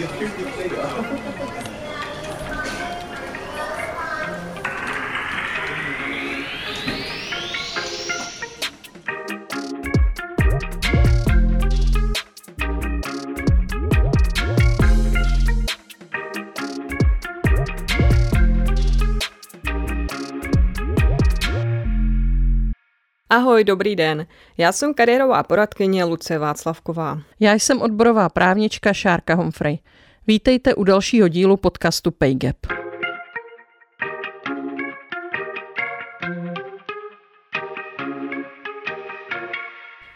よろしくお願いします。Ahoj, dobrý den. Já jsem kariérová poradkyně Lucie Václavková. Já jsem odborová právnička Šárka Humphrey. Vítejte u dalšího dílu podcastu PayGap.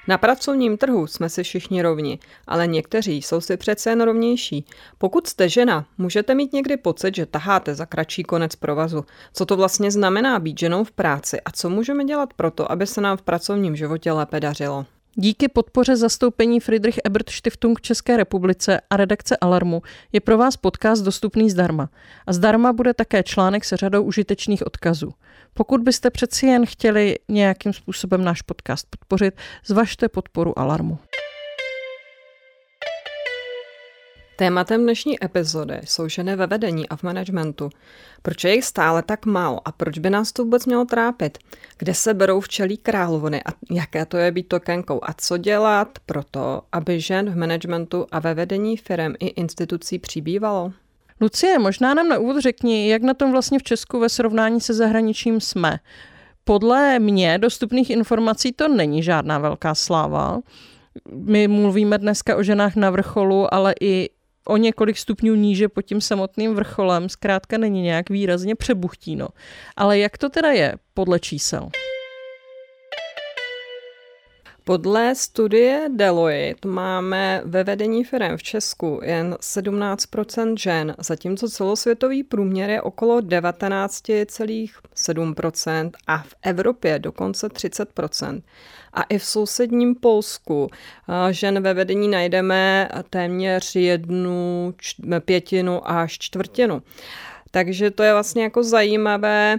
Na pracovním trhu jsme si všichni rovni, ale někteří jsou si přece jen rovnější. Pokud jste žena, můžete mít někdy pocit, že taháte za kratší konec provazu. Co to vlastně znamená být ženou v práci a co můžeme dělat proto, aby se nám v pracovním životě lépe dařilo? Díky podpoře zastoupení Friedrich Ebert Stiftung v České republice a redakce Alarmu je pro vás podcast dostupný zdarma. A zdarma bude také článek se řadou užitečných odkazů. Pokud byste přeci jen chtěli nějakým způsobem náš podcast podpořit, zvažte podporu Alarmu. Tématem dnešní epizody jsou ženy ve vedení a v managementu. Proč je jich stále tak málo a proč by nás to vůbec mělo trápit? Kde se berou včelí královny a jaké to je být tokenkou a co dělat pro to, aby žen v managementu a ve vedení firm i institucí přibývalo? Lucie, možná nám na úvod řekni, jak na tom vlastně v Česku ve srovnání se zahraničím jsme. Podle mě dostupných informací to není žádná velká sláva. My mluvíme dneska o ženách na vrcholu, ale i o několik stupňů níže pod tím samotným vrcholem. Zkrátka není nějak výrazně přebuchtíno. Ale jak to teda je podle čísel? Podle studie Deloitte máme ve vedení firm v Česku jen 17% žen, zatímco celosvětový průměr je okolo 19,7% a v Evropě dokonce 30% a i v sousedním Polsku žen ve vedení najdeme téměř jednu pětinu až čtvrtinu. Takže to je vlastně jako zajímavé,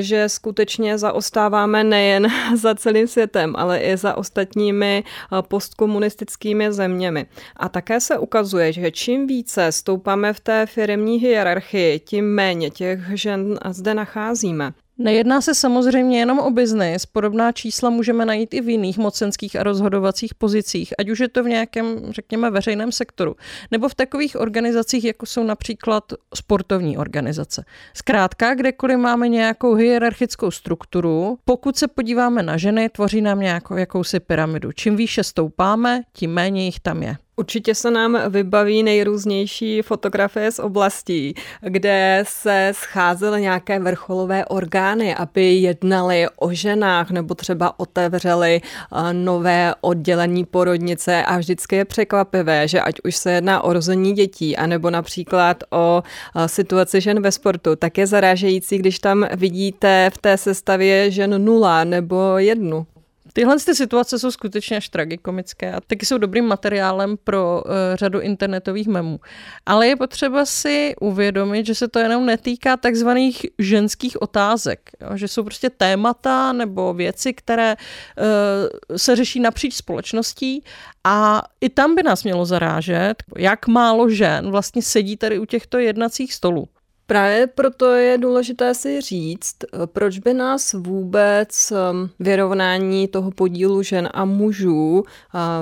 že skutečně zaostáváme nejen za celým světem, ale i za ostatními postkomunistickými zeměmi. A také se ukazuje, že čím více stoupáme v té firmní hierarchii, tím méně těch žen zde nacházíme. Nejedná se samozřejmě jenom o biznis, podobná čísla můžeme najít i v jiných mocenských a rozhodovacích pozicích, ať už je to v nějakém, řekněme, veřejném sektoru, nebo v takových organizacích, jako jsou například sportovní organizace. Zkrátka, kdekoliv máme nějakou hierarchickou strukturu, pokud se podíváme na ženy, tvoří nám nějakou jakousi pyramidu. Čím výše stoupáme, tím méně jich tam je. Určitě se nám vybaví nejrůznější fotografie z oblastí, kde se scházely nějaké vrcholové orgány, aby jednali o ženách nebo třeba otevřeli eh, nové oddělení porodnice a vždycky je překvapivé, že ať už se jedná o rození dětí, anebo například o eh, situaci žen ve sportu, tak je zarážející, když tam vidíte v té sestavě žen nula nebo jednu. Tyhle ty situace jsou skutečně až tragikomické a taky jsou dobrým materiálem pro uh, řadu internetových memů. Ale je potřeba si uvědomit, že se to jenom netýká takzvaných ženských otázek, jo? že jsou prostě témata nebo věci, které uh, se řeší napříč společností a i tam by nás mělo zarážet, jak málo žen vlastně sedí tady u těchto jednacích stolů. Právě proto je důležité si říct, proč by nás vůbec um, vyrovnání toho podílu žen a mužů uh,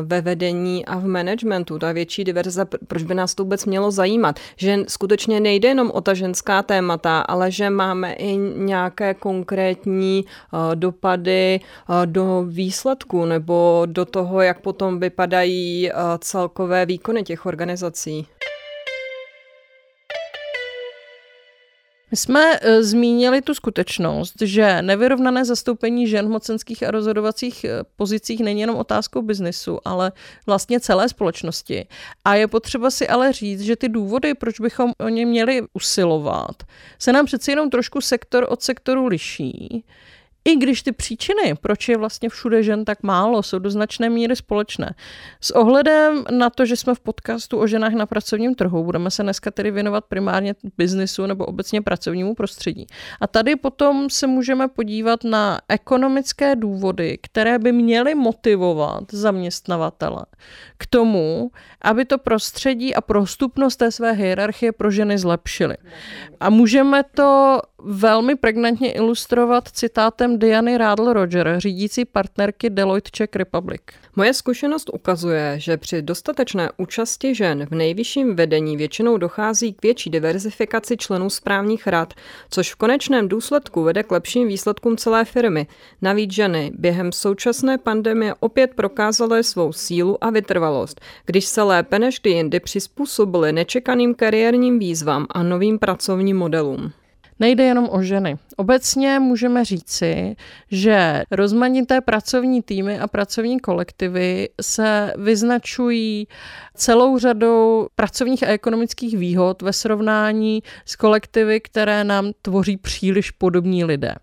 ve vedení a v managementu, ta větší diverza, proč by nás to vůbec mělo zajímat. Že skutečně nejde jenom o ta ženská témata, ale že máme i nějaké konkrétní dopady do výsledku nebo do toho, jak potom vypadají celkové výkony těch organizací. My jsme e, zmínili tu skutečnost, že nevyrovnané zastoupení žen v mocenských a rozhodovacích e, pozicích není jenom otázkou biznisu, ale vlastně celé společnosti. A je potřeba si ale říct, že ty důvody, proč bychom o ně měli usilovat, se nám přeci jenom trošku sektor od sektoru liší. I když ty příčiny, proč je vlastně všude žen tak málo, jsou do značné míry společné. S ohledem na to, že jsme v podcastu o ženách na pracovním trhu, budeme se dneska tedy věnovat primárně biznisu nebo obecně pracovnímu prostředí. A tady potom se můžeme podívat na ekonomické důvody, které by měly motivovat zaměstnavatele k tomu, aby to prostředí a prostupnost té své hierarchie pro ženy zlepšily. A můžeme to velmi pregnantně ilustrovat citátem Diany Rádl Roger, řídící partnerky Deloitte Czech Republic. Moje zkušenost ukazuje, že při dostatečné účasti žen v nejvyšším vedení většinou dochází k větší diverzifikaci členů správních rad, což v konečném důsledku vede k lepším výsledkům celé firmy. Navíc ženy během současné pandemie opět prokázaly svou sílu a vytrvalost, když se lépe než kdy jindy přizpůsobily nečekaným kariérním výzvám a novým pracovním modelům. Nejde jenom o ženy. Obecně můžeme říci, že rozmanité pracovní týmy a pracovní kolektivy se vyznačují celou řadou pracovních a ekonomických výhod ve srovnání s kolektivy, které nám tvoří příliš podobní lidé.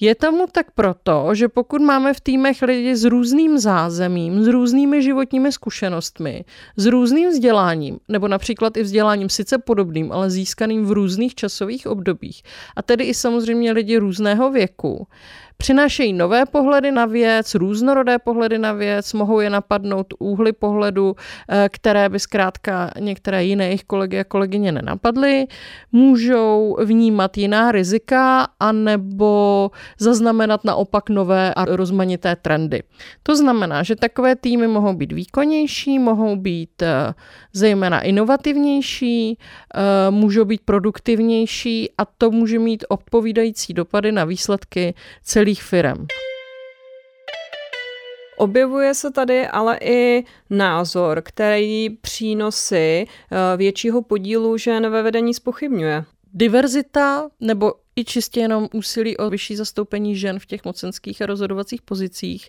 Je tomu tak proto, že pokud máme v týmech lidi s různým zázemím, s různými životními zkušenostmi, s různým vzděláním, nebo například i vzděláním sice podobným, ale získaným v různých časových obdobích, a tedy i samozřejmě lidi různého věku, Přinášejí nové pohledy na věc, různorodé pohledy na věc, mohou je napadnout úhly pohledu, eh, které by zkrátka některé jiné jejich kolegy a kolegyně nenapadly. Můžou vnímat jiná rizika anebo zaznamenat naopak nové a rozmanité trendy. To znamená, že takové týmy mohou být výkonnější, mohou být eh, zejména inovativnější, eh, můžou být produktivnější a to může mít odpovídající dopady na výsledky celých některých firm. Objevuje se tady ale i názor, který přínosy eh, většího podílu žen ve vedení spochybňuje. Diverzita nebo i čistě jenom úsilí o vyšší zastoupení žen v těch mocenských a rozhodovacích pozicích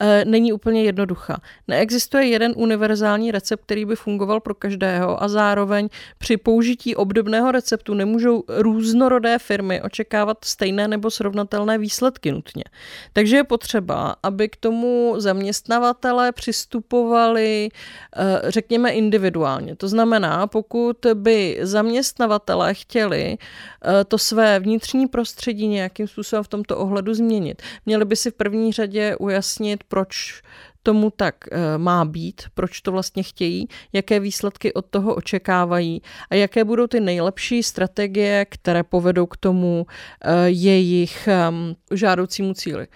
e, není úplně jednoduchá. Neexistuje jeden univerzální recept, který by fungoval pro každého a zároveň při použití obdobného receptu nemůžou různorodé firmy očekávat stejné nebo srovnatelné výsledky nutně. Takže je potřeba, aby k tomu zaměstnavatele přistupovali, e, řekněme, individuálně. To znamená, pokud by zaměstnavatele chtěli e, to své vnitřní vnitřní prostředí nějakým způsobem v tomto ohledu změnit. Měli by si v první řadě ujasnit, proč tomu tak eh, má být, proč to vlastně chtějí, jaké výsledky od toho očekávají a jaké budou ty nejlepší strategie, které povedou k tomu eh, jejich ehm, žádoucímu cíli.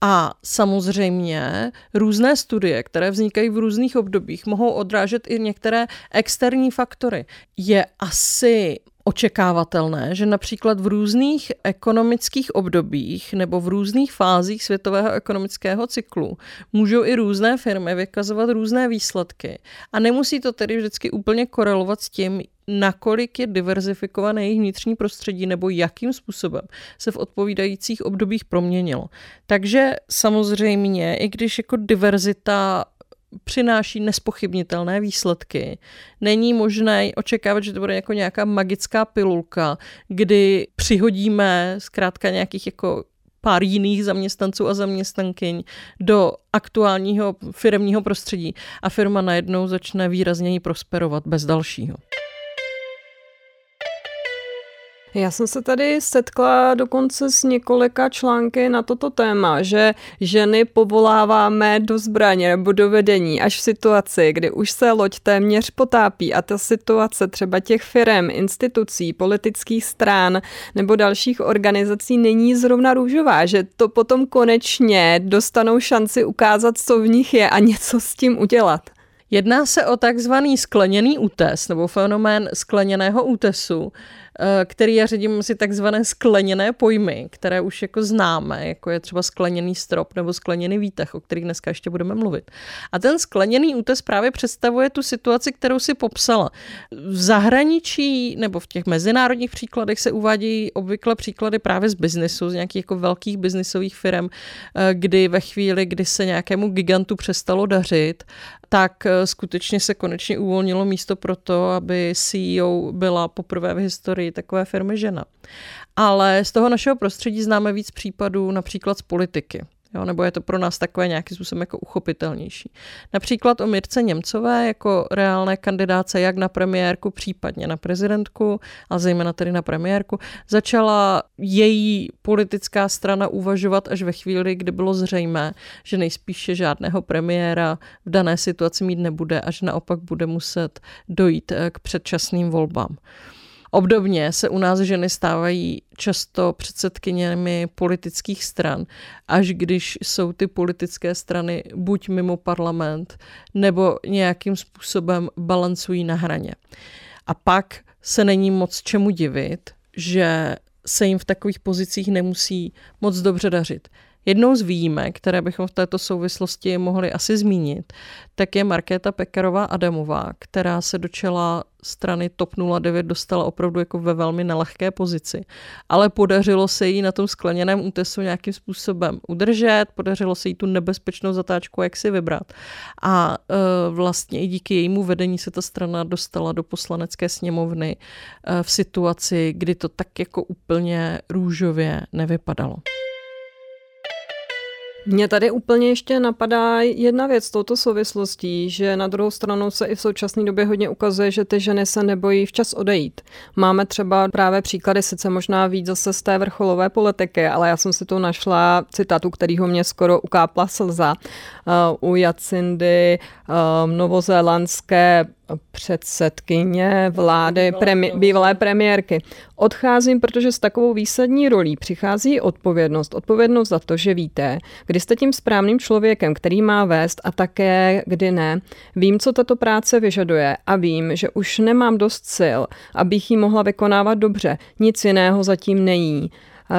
A samozřejmě různé studie, které vznikají v různých obdobích, mohou odrážet i některé externí faktory. Je asi očekávatelné, že například v různých ekonomických obdobích nebo v různých fázích světového ekonomického cyklu můžou i různé firmy vykazovat různé výsledky. A nemusí to tedy vždycky úplně korelovat s tím, nakolik je diverzifikované jejich vnitřní prostředí nebo jakým způsobem se v odpovídajících obdobích proměnilo. Takže samozřejmě, i když jako diverzita přináší nespochybnitelné výsledky. Není možné očekávat, že to bude jako nějaká magická pilulka, kdy přihodíme zkrátka nějakých jako pár jiných zaměstnanců a zaměstnankyň do aktuálního firmního prostředí a firma najednou začne výrazněji prosperovat bez dalšího. Já jsem se tady setkla dokonce s několika články na toto téma, že ženy povoláváme do zbraně nebo do vedení až v situaci, kdy už se loď téměř potápí a ta situace třeba těch firm, institucí, politických stran nebo dalších organizací není zrovna růžová, že to potom konečně dostanou šanci ukázat, co v nich je a něco s tím udělat. Jedná se o takzvaný skleněný útes nebo fenomén skleněného útesu, který já ředím si takzvané skleněné pojmy, které už jako známe, jako je třeba skleněný strop nebo skleněný výtah, o kterých dneska ještě budeme mluvit. A ten skleněný útes právě představuje tu situaci, kterou si popsala. V zahraničí nebo v těch mezinárodních příkladech se uvádějí obvykle příklady právě z biznesu, z nějakých jako velkých biznisových firm, eh, kdy ve chvíli, kdy se nějakému gigantu přestalo dařit, tak eh, skutečně se konečně uvolnilo místo pro to, aby CEO byla poprvé v historii takové firmy žena. Ale z toho našeho prostředí známe víc případů například z politiky. Jo, nebo je to pro nás takové nějakým způsobem jako uchopitelnější. Například o Mirce Němcové jako reálné kandidáce jak na premiérku, případně na prezidentku, a zejména tedy na premiérku, začala její politická strana uvažovat až ve chvíli, kdy bylo zřejmé, že nejspíše žádného premiéra v dané situaci mít nebude, až naopak bude muset dojít eh, k předčasným volbám. Obdobně se u nás ženy stávají často předsedkyněmi politických stran, až když jsou ty politické strany buď mimo parlament, nebo nějakým způsobem balancují na hraně. A pak se není moc čemu divit, že se jim v takových pozicích nemusí moc dobře dařit. Jednou z výjimek, které bychom v této souvislosti mohli asi zmínit, tak je Markéta Pekarová Adamová, která se do čela strany TOP 09 dostala opravdu jako ve velmi nelehké pozici. Ale podařilo se jí na tom skleněném útesu nějakým způsobem udržet, podařilo se jí tu nebezpečnou zatáčku jak si vybrat. A e, vlastně i díky jejímu vedení se ta strana dostala do poslanecké sněmovny e, v situaci, kdy to tak jako úplně růžově nevypadalo. Mně tady úplně ještě napadá jedna věc touto souvislostí, že na druhou stranu se i v současné době hodně ukazuje, že ty ženy se nebojí včas odejít. Máme třeba právě příklady, sice možná víc zase z té vrcholové politiky, ale já jsem si tu našla citátu, kterýho mě skoro ukápla slza uh, u Jacindy uh, novozélandské předsedkyně vlády, premi- bývalé premiérky. Odcházím, protože s takovou výsadní rolí přichází odpovědnost. Odpovědnost za to, že víte, kdy jste tím správným člověkem, který má vést a také kdy ne. Vím, co tato práce vyžaduje a vím, že už nemám dost sil, abych ji mohla vykonávat dobře. Nic jiného zatím není.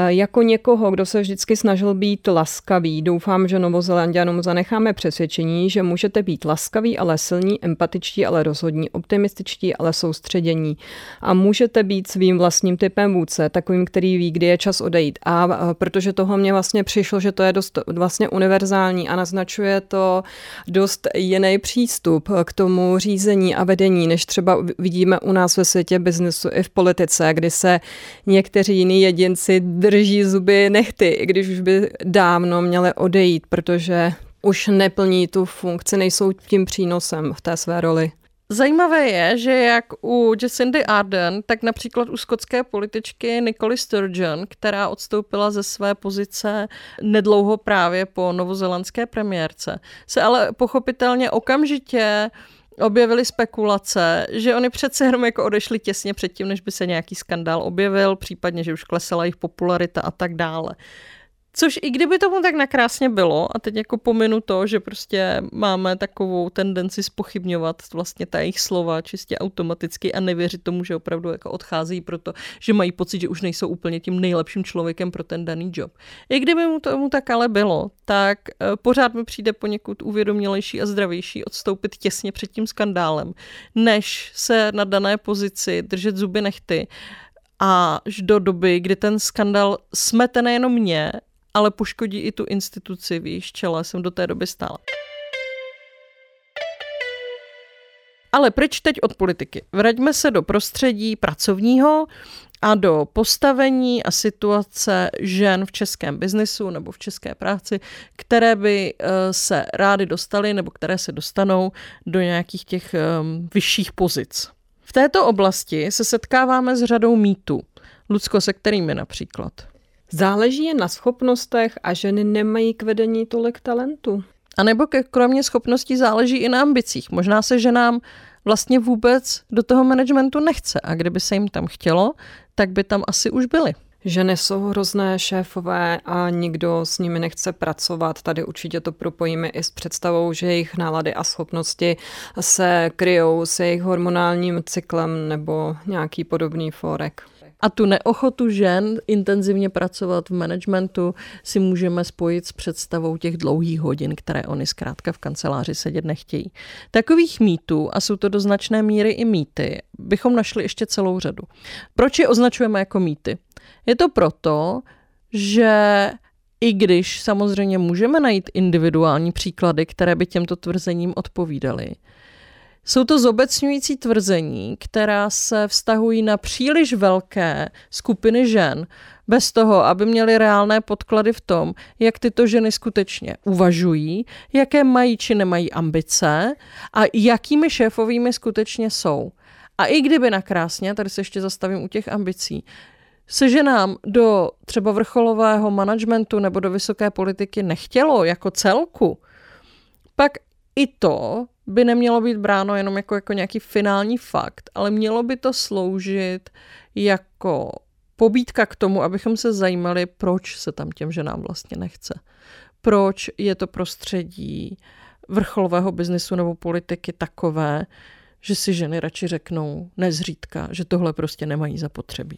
Jako někoho, kdo se vždycky snažil být laskavý, doufám, že Novozelandianům zanecháme přesvědčení, že můžete být laskaví, ale silní, empatičtí, ale rozhodní, optimističtí, ale soustředění. A můžete být svým vlastním typem vůdce, takovým, který ví, kdy je čas odejít. A protože toho mě vlastně přišlo, že to je dost vlastně univerzální a naznačuje to dost jiný přístup k tomu řízení a vedení, než třeba vidíme u nás ve světě biznesu i v politice, kdy se někteří jiní jedinci drží zuby nechty, i když už by dávno měly odejít, protože už neplní tu funkci, nejsou tím přínosem v té své roli. Zajímavé je, že jak u Jacindy Ardern, tak například u skotské političky Nicole Sturgeon, která odstoupila ze své pozice nedlouho právě po novozelandské premiérce, se ale pochopitelně okamžitě objevily spekulace, že oni přece jenom jako odešli těsně předtím, než by se nějaký skandál objevil, případně, že už klesala jejich popularita a tak dále. Což i kdyby tomu tak nakrásně bylo, a teď jako pominu to, že prostě máme takovou tendenci spochybňovat vlastně ta jejich slova čistě automaticky a nevěřit tomu, že opravdu jako odchází proto, že mají pocit, že už nejsou úplně tím nejlepším člověkem pro ten daný job. I kdyby mu tomu tak ale bylo, tak eh, pořád mi přijde poněkud uvědomělejší a zdravější odstoupit těsně před tím skandálem, než se na dané pozici držet zuby nechty až do doby, kdy ten skandal smete nejenom mě, ale poškodí i tu instituci, v jejíž čele jsem do té doby stála. Ale pryč teď od politiky. Vraťme se do prostředí pracovního a do postavení a situace žen v českém biznisu nebo v české práci, které by eh, se rády dostaly nebo které se dostanou do nějakých těch um, vyšších pozic. V této oblasti se setkáváme s řadou mýtů. Lucko, se kterými například? Záleží jen na schopnostech a ženy nemají k vedení tolik talentu. A nebo ke, kromě schopností záleží i na ambicích. Možná se ženám vlastně vůbec do toho managementu nechce a kdyby se jim tam chtělo, tak by tam asi už byly. Ženy jsou hrozné šéfové a nikdo s nimi nechce pracovat. Tady určitě to propojíme i s představou, že jejich nálady a schopnosti se kryjou s jejich hormonálním cyklem nebo nějaký podobný forek. A tu neochotu žen intenzivně pracovat v managementu si můžeme spojit s představou těch dlouhých hodin, které oni zkrátka v kanceláři sedět nechtějí. Takových mýtů, a jsou to do značné míry i mýty, bychom našli ještě celou řadu. Proč je označujeme jako mýty? Je to proto, že i když samozřejmě můžeme najít individuální příklady, které by těmto tvrzením odpovídaly, Jsou to zobecňující tvrzení, která se vztahují na příliš velké skupiny žen, bez toho, aby měly reálné podklady v tom, jak tyto ženy skutečně uvažují, jaké mají či nemají ambice a jakými šéfovými skutečně jsou. A i kdyby nakrásně, tady se ještě zastavím u těch ambicí, se ženám do třeba vrcholového managementu nebo do vysoké politiky nechtělo jako celku, pak i to by nemělo být bráno jenom jako, jako nějaký finální fakt, ale mělo by to sloužit jako pobídka k tomu, abychom se zajímali, proč se tam těm ženám vlastně nechce. Proč je to prostředí vrcholového biznesu nebo politiky takové, že si ženy radši řeknou nezřídka, že tohle prostě nemají zapotřebí.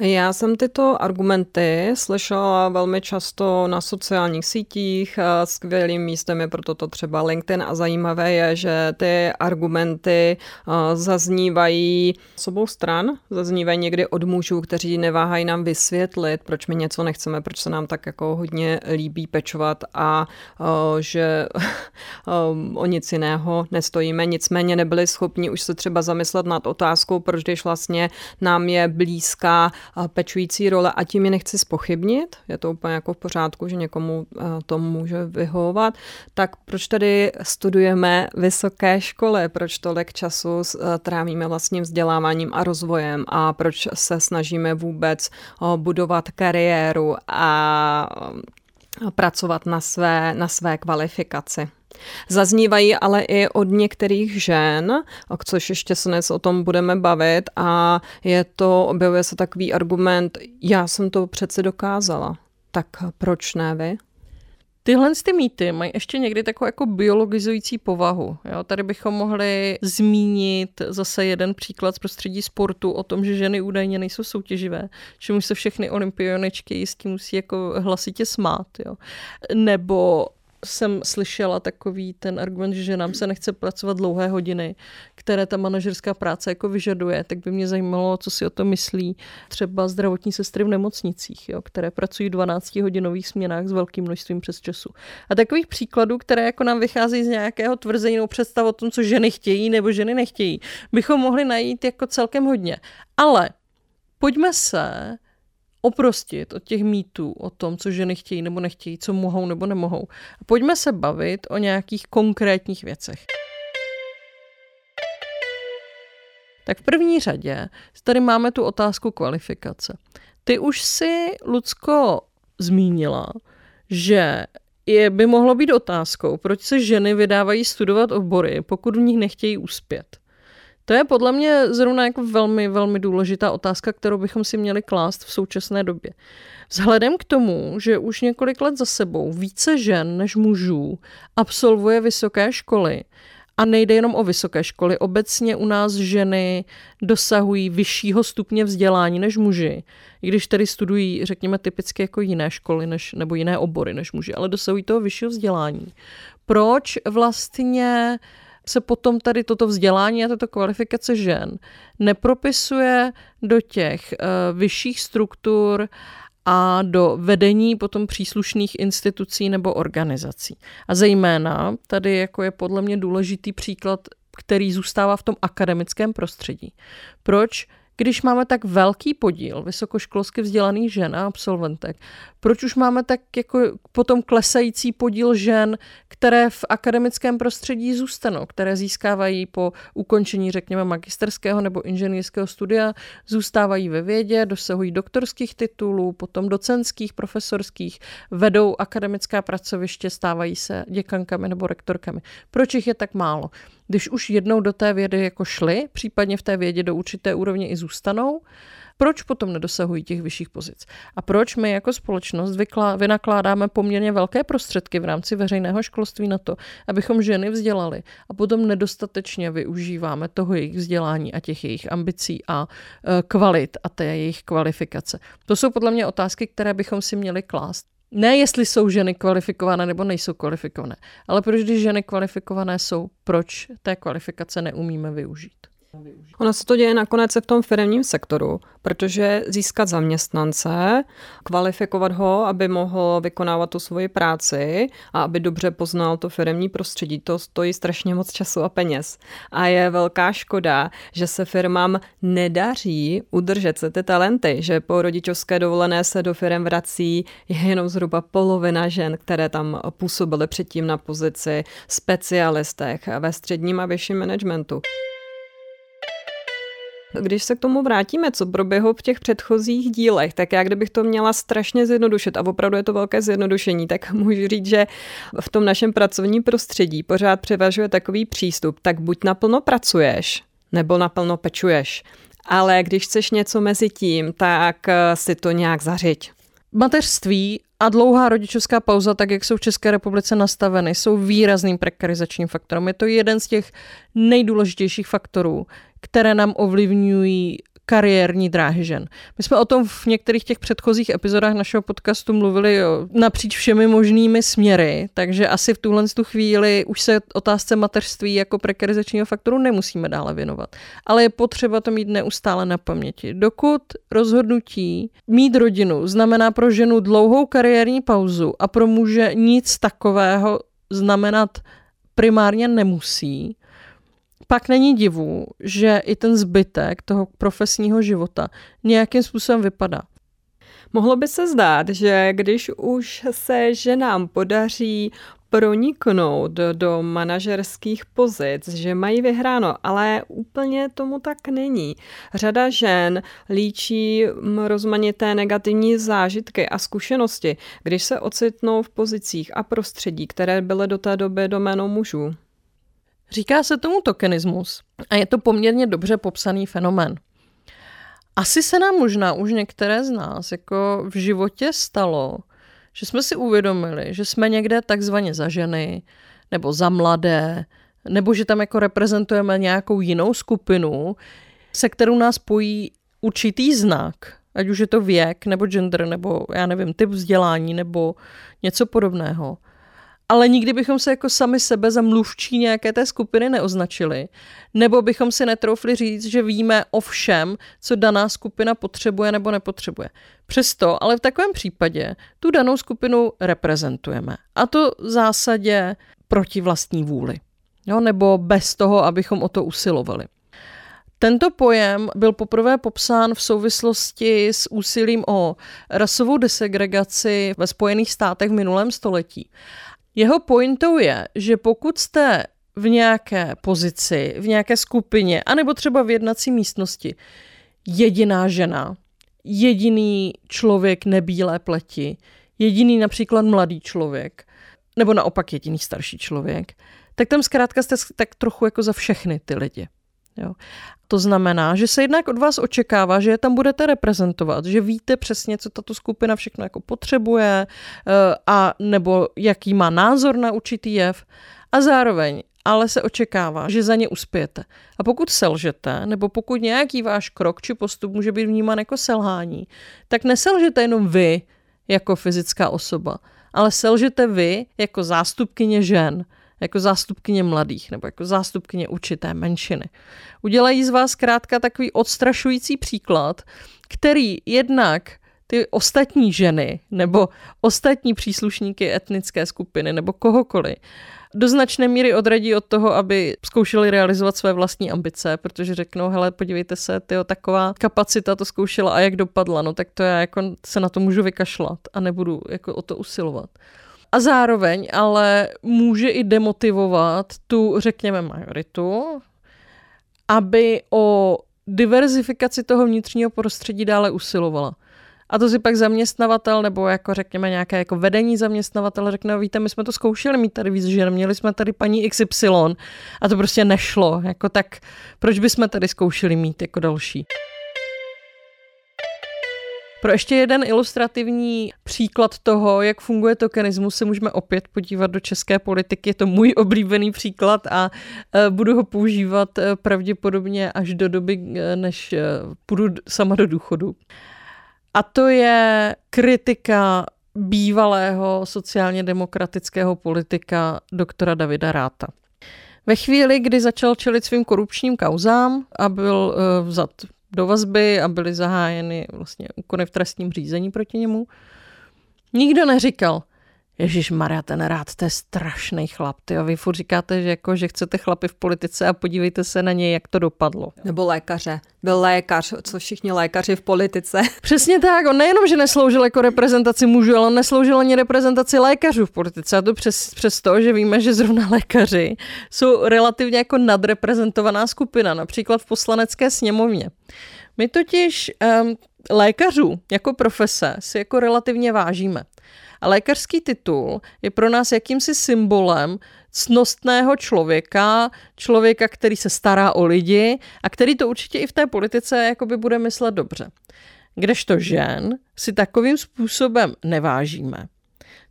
Já jsem tyto argumenty slyšela velmi často na sociálních sítích. Skvělým místem je proto to třeba LinkedIn a zajímavé je, že ty argumenty zaznívají s obou stran, zaznívají někdy od mužů, kteří neváhají nám vysvětlit, proč my něco nechceme, proč se nám tak jako hodně líbí pečovat a že o nic jiného nestojíme. Nicméně nebyli schopni už se třeba zamyslet nad otázkou, proč když vlastně nám je blízká pečující role a tím je nechci spochybnit, je to úplně jako v pořádku, že někomu eh, to může vyhovovat, tak proč tady studujeme vysoké školy, proč tolik času eh, trávíme vlastním vzděláváním a rozvojem a proč se snažíme vůbec eh, budovat kariéru a pracovat na své, na své kvalifikaci. Zaznívají ale i od některých žen, o což ještě se dnes o tom budeme bavit a je to, objevuje se takový argument, já jsem to přece dokázala, tak proč ne vy? Tyhle ty mýty mají ještě někdy takovou jako biologizující povahu. Jo? Tady bychom mohli zmínit zase jeden příklad z prostředí sportu o tom, že ženy údajně nejsou soutěživé, čemu se všechny olympioničky jistě musí jako hlasitě smát. Jo? Nebo jsem slyšela takový ten argument, že nám se nechce pracovat dlouhé hodiny, které ta manažerská práce jako vyžaduje, tak by mě zajímalo, co si o to myslí třeba zdravotní sestry v nemocnicích, jo, které pracují v 12-hodinových směnách s velkým množstvím přes času. A takových příkladů, které jako nám vycházejí z nějakého tvrzení nebo představ o tom, co ženy chtějí nebo ženy nechtějí, bychom mohli najít jako celkem hodně. Ale pojďme se oprostit od těch mýtů o tom, co ženy chtějí nebo nechtějí, co mohou nebo nemohou. A pojďme se bavit o nějakých konkrétních věcech. Tak v první řadě tady máme tu otázku kvalifikace. Ty už si, Lucko, zmínila, že je, by mohlo být otázkou, proč se ženy vydávají studovat obory, pokud v nich nechtějí uspět. To je podle mě zrovna jako velmi, velmi důležitá otázka, kterou bychom si měli klást v současné době. Vzhledem k tomu, že už několik let za sebou více žen než mužů absolvuje vysoké školy, a nejde jenom o vysoké školy. Obecně u nás ženy dosahují vyššího stupně vzdělání než muži, i když tedy studují, řekněme, typicky jako jiné školy než, nebo jiné obory než muži, ale dosahují toho vyššího vzdělání. Proč vlastně se potom tady toto vzdělání a tato kvalifikace žen nepropisuje do těch uh, vyšších struktur a do vedení potom příslušných institucí nebo organizací. A zejména tady jako je podle mě důležitý příklad, který zůstává v tom akademickém prostředí. Proč když máme tak velký podíl vysokoškolsky vzdělaných žen a absolventek, proč už máme tak jako potom klesající podíl žen, které v akademickém prostředí zůstanou, které získávají po ukončení, řekněme, magisterského nebo inženýrského studia, zůstávají ve vědě, dosahují doktorských titulů, potom docenských, profesorských, vedou akademická pracoviště, stávají se děkankami nebo rektorkami. Proč jich je tak málo? Když už jednou do té vědy jako šli, případně v té vědě do určité úrovně i zůstanou, proč potom nedosahují těch vyšších pozic? A proč my jako společnost vynakládáme poměrně velké prostředky v rámci veřejného školství na to, abychom ženy vzdělali a potom nedostatečně využíváme toho jejich vzdělání a těch jejich ambicí a e, kvalit a té jejich kvalifikace? To jsou podle mě otázky, které bychom si měli klást. Ne, jestli jsou ženy kvalifikované nebo nejsou kvalifikované, ale proč, když ženy kvalifikované jsou, proč té kvalifikace neumíme využít? Ono se to děje nakonec v tom firmním sektoru, protože získat zaměstnance, kvalifikovat ho, aby mohl vykonávat tu svoji práci a aby dobře poznal to firmní prostředí, to stojí strašně moc času a peněz. A je velká škoda, že se firmám nedaří udržet se ty talenty, že po rodičovské dovolené se do firm vrací jenom zhruba polovina žen, které tam působily předtím na pozici specialistech ve středním a vyšším managementu. Když se k tomu vrátíme, co proběhlo v těch předchozích dílech, tak já kdybych to měla strašně zjednodušit, a opravdu je to velké zjednodušení, tak můžu říct, že v tom našem pracovním prostředí pořád převažuje takový přístup, tak buď naplno pracuješ, nebo naplno pečuješ. Ale když chceš něco mezi tím, tak eh, si to nějak zařiď. Mateřství a dlouhá rodičovská pauza, tak jak jsou v České republice nastaveny, jsou výrazným prekarizačním faktorem. Je to jeden z těch nejdůležitějších faktorů, které nám ovlivňují kariérní dráhy žen. My jsme o tom v některých těch předchozích epizodách našeho podcastu mluvili napříč všemi možnými směry, takže asi v tuhle tu chvíli už se otázce mateřství jako prekarizačního faktoru nemusíme dále věnovat. Ale je potřeba to mít neustále na paměti. Dokud rozhodnutí mít rodinu znamená pro ženu dlouhou kariérní pauzu a pro muže nic takového znamenat primárně nemusí, pak není divu, že i ten zbytek toho profesního života nějakým způsobem vypadá. Mohlo by se zdát, že když už se ženám podaří proniknout do, manažerských pozic, že mají vyhráno, ale úplně tomu tak není. Řada žen líčí rozmanité negativní zážitky a zkušenosti, když se ocitnou v pozicích a prostředí, které byly do té doby doménou mužů. Říká se tomu tokenismus a je to poměrně dobře popsaný fenomén. Asi se nám možná už některé z nás jako v životě stalo, že jsme si uvědomili, že jsme někde takzvaně za ženy nebo za mladé, nebo že tam jako reprezentujeme nějakou jinou skupinu, se kterou nás pojí určitý znak, ať už je to věk, nebo gender, nebo já nevím, typ vzdělání, nebo něco podobného ale nikdy bychom se jako sami sebe za mluvčí nějaké té skupiny neoznačili, nebo bychom si netroufli říct, že víme o všem, co daná skupina potřebuje nebo nepotřebuje. Přesto, ale v takovém případě, tu danou skupinu reprezentujeme. A to v zásadě proti vlastní vůli. Jo, nebo bez toho, abychom o to usilovali. Tento pojem byl poprvé popsán v souvislosti s úsilím o rasovou desegregaci ve Spojených státech v minulém století. Jeho pointou je, že pokud jste v nějaké pozici, v nějaké skupině, anebo třeba v jednací místnosti, jediná žena, jediný člověk nebílé pleti, jediný například mladý člověk, nebo naopak jediný starší člověk, tak tam zkrátka jste tak trochu jako za všechny ty lidi. Jo. To znamená, že se jednak od vás očekává, že je tam budete reprezentovat, že víte přesně, co tato skupina všechno jako potřebuje eh, a nebo jaký má názor na určitý jev a zároveň ale se očekává, že za ně uspějete. A pokud selžete, nebo pokud nějaký váš krok či postup může být vnímán jako selhání, tak neselžete jenom vy jako fyzická osoba, ale selžete vy jako zástupkyně žen, jako zástupkyně mladých nebo jako zástupkyně určité menšiny. Udělají z vás zkrátka takový odstrašující příklad, který jednak ty ostatní ženy nebo ostatní příslušníky etnické skupiny nebo kohokoliv do značné míry odradí od toho, aby zkoušeli realizovat své vlastní ambice, protože řeknou, hele, podívejte se, tyjo, taková kapacita to zkoušela a jak dopadla, no tak to já jako se na to můžu vykašlat a nebudu jako o to usilovat a zároveň ale může i demotivovat tu, řekněme, majoritu, aby o diverzifikaci toho vnitřního prostředí dále usilovala. A to si pak zaměstnavatel nebo jako řekněme nějaké jako vedení zaměstnavatele řekne, no, víte, my jsme to zkoušeli mít tady víc žen, měli jsme tady paní XY a to prostě nešlo. Jako tak proč bychom tady zkoušeli mít jako další? Pro ještě jeden ilustrativní příklad toho, jak funguje tokenismus, se můžeme opět podívat do české politiky. Je to můj oblíbený příklad a e, budu ho používat e, pravděpodobně až do doby, e, než půjdu sama do důchodu. A to je kritika bývalého sociálně demokratického politika doktora Davida Ráta. Ve chvíli, kdy začal čelit svým korupčním kauzám a byl vzat do vazby a byly zahájeny vlastně úkony v trestním řízení proti němu, nikdo neříkal, Ježíš Maria, ten rád, to je strašný chlap. Ty a vy furt říkáte, že, jako, že chcete chlapy v politice a podívejte se na něj, jak to dopadlo. Nebo lékaře. Byl lékař, co všichni lékaři v politice. Přesně tak. On nejenom, že nesloužil jako reprezentaci mužů, ale on nesloužil ani reprezentaci lékařů v politice. A to přes, přes to, že víme, že zrovna lékaři jsou relativně jako nadreprezentovaná skupina, například v poslanecké sněmovně. My totiž um, lékařů jako profese si jako relativně vážíme. A lékařský titul je pro nás jakýmsi symbolem cnostného člověka, člověka, který se stará o lidi a který to určitě i v té politice jakoby bude myslet dobře. Kdežto žen si takovým způsobem nevážíme.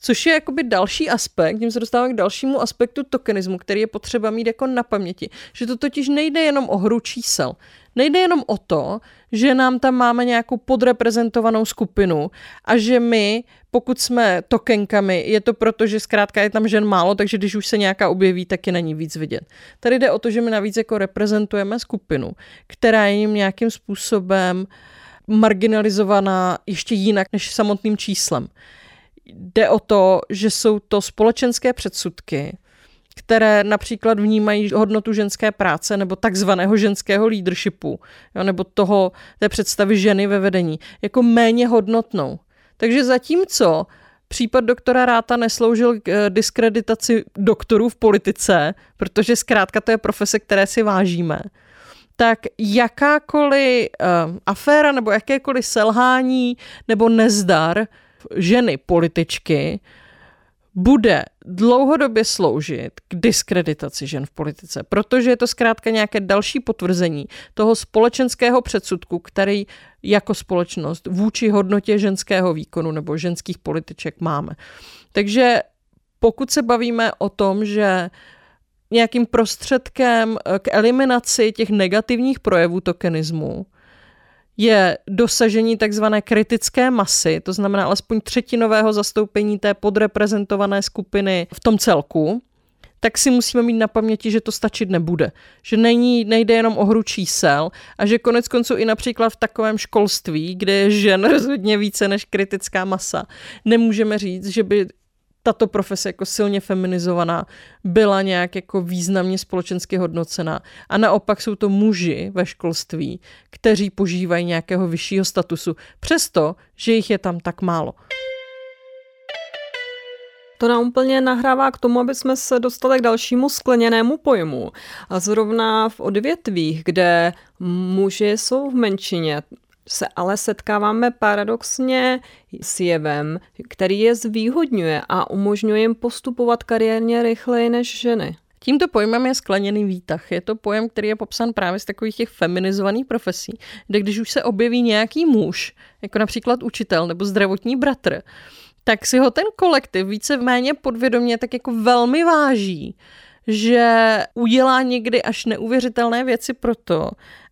Což je jakoby další aspekt, tím se dostáváme k dalšímu aspektu tokenismu, který je potřeba mít jako na paměti. Že to totiž nejde jenom o hru čísel. Nejde jenom o to, že nám tam máme nějakou podreprezentovanou skupinu a že my, pokud jsme tokenkami, je to proto, že zkrátka je tam žen málo, takže když už se nějaká objeví, tak je není víc vidět. Tady jde o to, že my navíc jako reprezentujeme skupinu, která je jim nějakým způsobem marginalizovaná ještě jinak než samotným číslem. Jde o to, že jsou to společenské předsudky, které například vnímají hodnotu ženské práce nebo takzvaného ženského leadershipu, jo, nebo toho, té představy ženy ve vedení, jako méně hodnotnou. Takže zatímco případ doktora Ráta nesloužil k eh, diskreditaci doktorů v politice, protože zkrátka to je profese, které si vážíme, tak jakákoliv uh, aféra nebo jakékoliv selhání nebo nezdar ženy političky bude dlouhodobě sloužit k diskreditaci žen v politice, protože je to zkrátka nějaké další potvrzení toho společenského předsudku, který jako společnost vůči hodnotě ženského výkonu nebo ženských političek máme. Takže pokud se bavíme o tom, že nějakým prostředkem k eliminaci těch negativních projevů tokenismu je dosažení takzvané kritické masy, to znamená alespoň třetinového zastoupení té podreprezentované skupiny v tom celku, tak si musíme mít na paměti, že to stačit nebude. Že není, nejde jenom o hru čísel a že konec konců i například v takovém školství, kde je žen rozhodně více než kritická masa, nemůžeme říct, že by tato profese jako silně feminizovaná byla nějak jako významně společensky hodnocená. A naopak jsou to muži ve školství, kteří požívají nějakého vyššího statusu, přesto, že jich je tam tak málo. To nám úplně nahrává k tomu, aby jsme se dostali k dalšímu skleněnému pojmu. A zrovna v odvětvích, kde muži jsou v menšině, se ale setkáváme paradoxně s jevem, který je zvýhodňuje a umožňuje jim postupovat kariérně rychleji než ženy. Tímto pojmem je skleněný výtah. Je to pojem, který je popsán právě z takových těch feminizovaných profesí, kde když už se objeví nějaký muž, jako například učitel nebo zdravotní bratr, tak si ho ten kolektiv více méně podvědomě tak jako velmi váží, že udělá někdy až neuvěřitelné věci proto,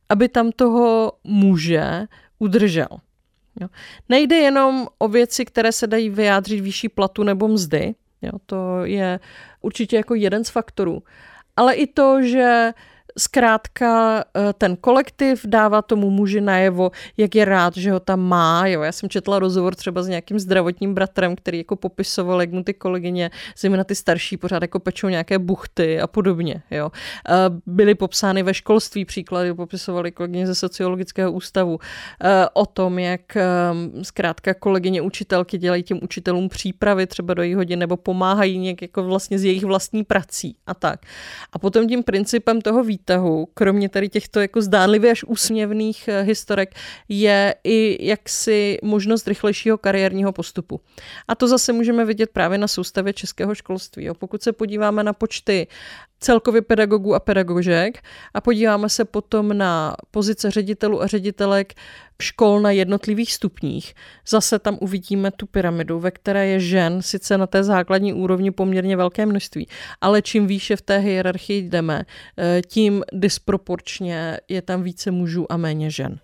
aby tam toho muže udržel. Jo. Nejde jenom o věci, které se dají vyjádřit výšší platu nebo mzdy, jo, to je určitě jako jeden z faktorů, ale i to, že zkrátka eh, ten kolektiv dává tomu muži najevo, jak je rád, že ho tam má. Jo, já jsem četla rozhovor třeba s nějakým zdravotním bratrem, který jako popisoval, jak mu ty kolegyně, zejména ty starší, pořád jako pečou nějaké buchty a podobně. Jo. Eh, byly popsány ve školství příklady, popisovali kolegyně ze sociologického ústavu eh, o tom, jak zkrátka kolegyně učitelky dělají těm učitelům přípravy třeba do jejich hodin nebo pomáhají nějak jako vlastně z jejich vlastní prací a tak. A potom tím principem toho víte, výtahu, kromě tady těchto jako zdánlivě až úsměvných eh, historek, je i jaksi možnost rychlejšího kariérního postupu. A to zase můžeme vidět právě na soustavě českého školství. Pokud se podíváme na počty celkově pedagogů a pedagožek a podíváme se potom na pozice ředitelů a ředitelek škol na jednotlivých stupních. Zase tam uvidíme tu pyramidu, ve které je žen sice na té základní úrovni poměrně velké množství, ale čím výše v té hierarchii jdeme, eh, tím disproporčně je tam více mužů a méně žen.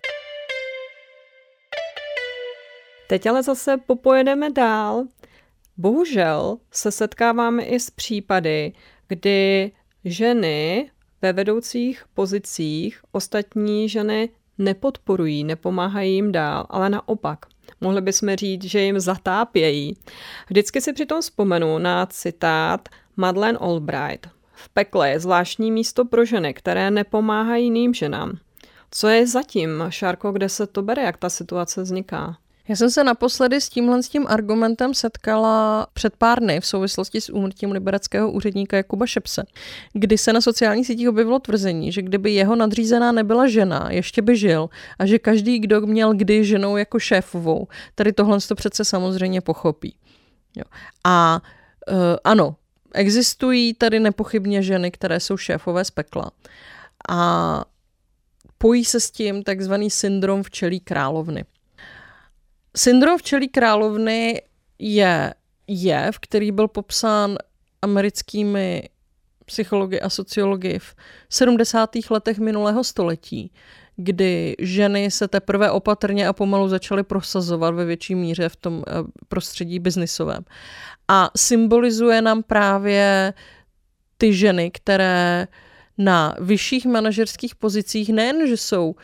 Teď ale zase popojedeme dál. Bohužel se setkáváme i s případy, kdy ženy ve vedoucích pozicích ostatní ženy nepodporují, nepomáhají jim dál, ale naopak. Mohli bychom říct, že jim zatápějí. Vždycky si přitom vzpomenu na citát Madeleine Albright. V pekle je zvláštní místo pro ženy, které nepomáhají jiným ženám. Co je zatím, Šárko, kde se to bere, jak ta situace vzniká? Já jsem se naposledy s tímhle s tím argumentem setkala před pár dny v souvislosti s úmrtím libereckého úředníka Jakuba Šepse, kdy se na sociálních sítích objevilo tvrzení, že kdyby jeho nadřízená nebyla žena, ještě by žil a že každý, kdo měl kdy ženou jako šéfovou, tady tohle to přece samozřejmě pochopí. Jo. A uh, ano, existují tady nepochybně ženy, které jsou šéfové z pekla. A pojí se s tím takzvaný syndrom včelí královny. Syndrom včelí královny je jev, který byl popsán americkými psychologi a sociologi v 70. letech minulého století, kdy ženy se teprve opatrně a pomalu začaly prosazovat ve větší míře v tom eh, prostředí biznisovém. A symbolizuje nám právě ty ženy, které na vyšších manažerských pozicích nejen, že jsou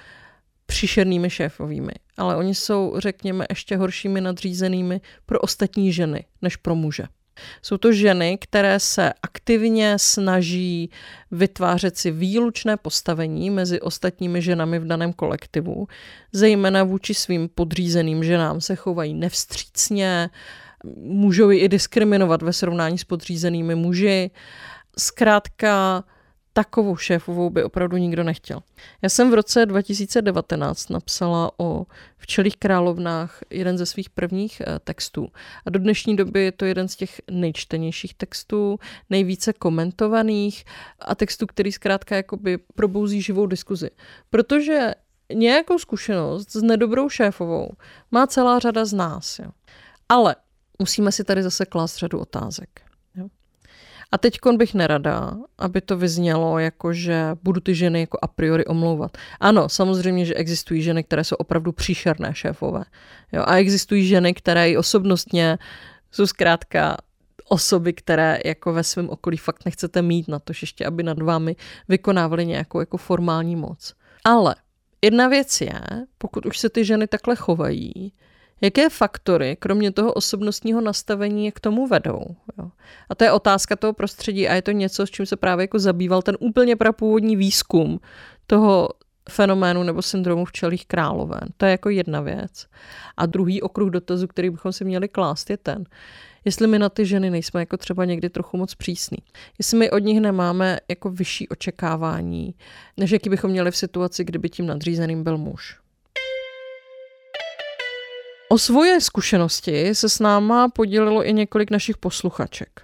příšernými šéfovými, ale oni jsou, řekněme, ještě horšími nadřízenými pro ostatní ženy než pro muže. Jsou to ženy, které se aktivně snaží vytvářet si výlučné postavení mezi ostatními ženami v daném kolektivu, zejména vůči svým podřízeným ženám se chovají nevstřícně, můžou ji i diskriminovat ve srovnání s podřízenými muži. Zkrátka takovou šéfovou by opravdu nikdo nechtěl. Já jsem v roce 2019 napsala o včelých královnách jeden ze svých prvních eh, textů. A do dnešní doby je to jeden z těch nejčtenějších textů, nejvíce komentovaných a textů, který zkrátka jakoby probouzí živou diskuzi. Protože nějakou zkušenost s nedobrou šéfovou má celá řada z nás. Jo. Ale musíme si tady zase klást řadu otázek. A teď bych nerada, aby to vyznělo jako, že budu ty ženy jako a priori omlouvat. Ano, samozřejmě, že existují ženy, které jsou opravdu příšerné šéfové. Jo? A existují ženy, které i osobnostně jsou zkrátka osoby, které jako ve svém okolí fakt nechcete mít na to, ještě aby nad vámi vykonávali nějakou jako formální moc. Ale jedna věc je, pokud už se ty ženy takhle chovají, Jaké faktory, kromě toho osobnostního nastavení, k tomu vedou? Jo? A to je otázka toho prostředí a je to něco, s čím se právě jako zabýval ten úplně prapůvodní výzkum toho fenoménu nebo syndromu včelých královen. To je jako jedna věc. A druhý okruh dotazu, který bychom si měli klást, je ten, jestli my na ty ženy nejsme jako třeba někdy trochu moc přísný. Jestli my od nich nemáme jako vyšší očekávání, než jaký bychom měli v situaci, kdyby tím nadřízeným byl muž. O svoje zkušenosti se s náma podělilo i několik našich posluchaček.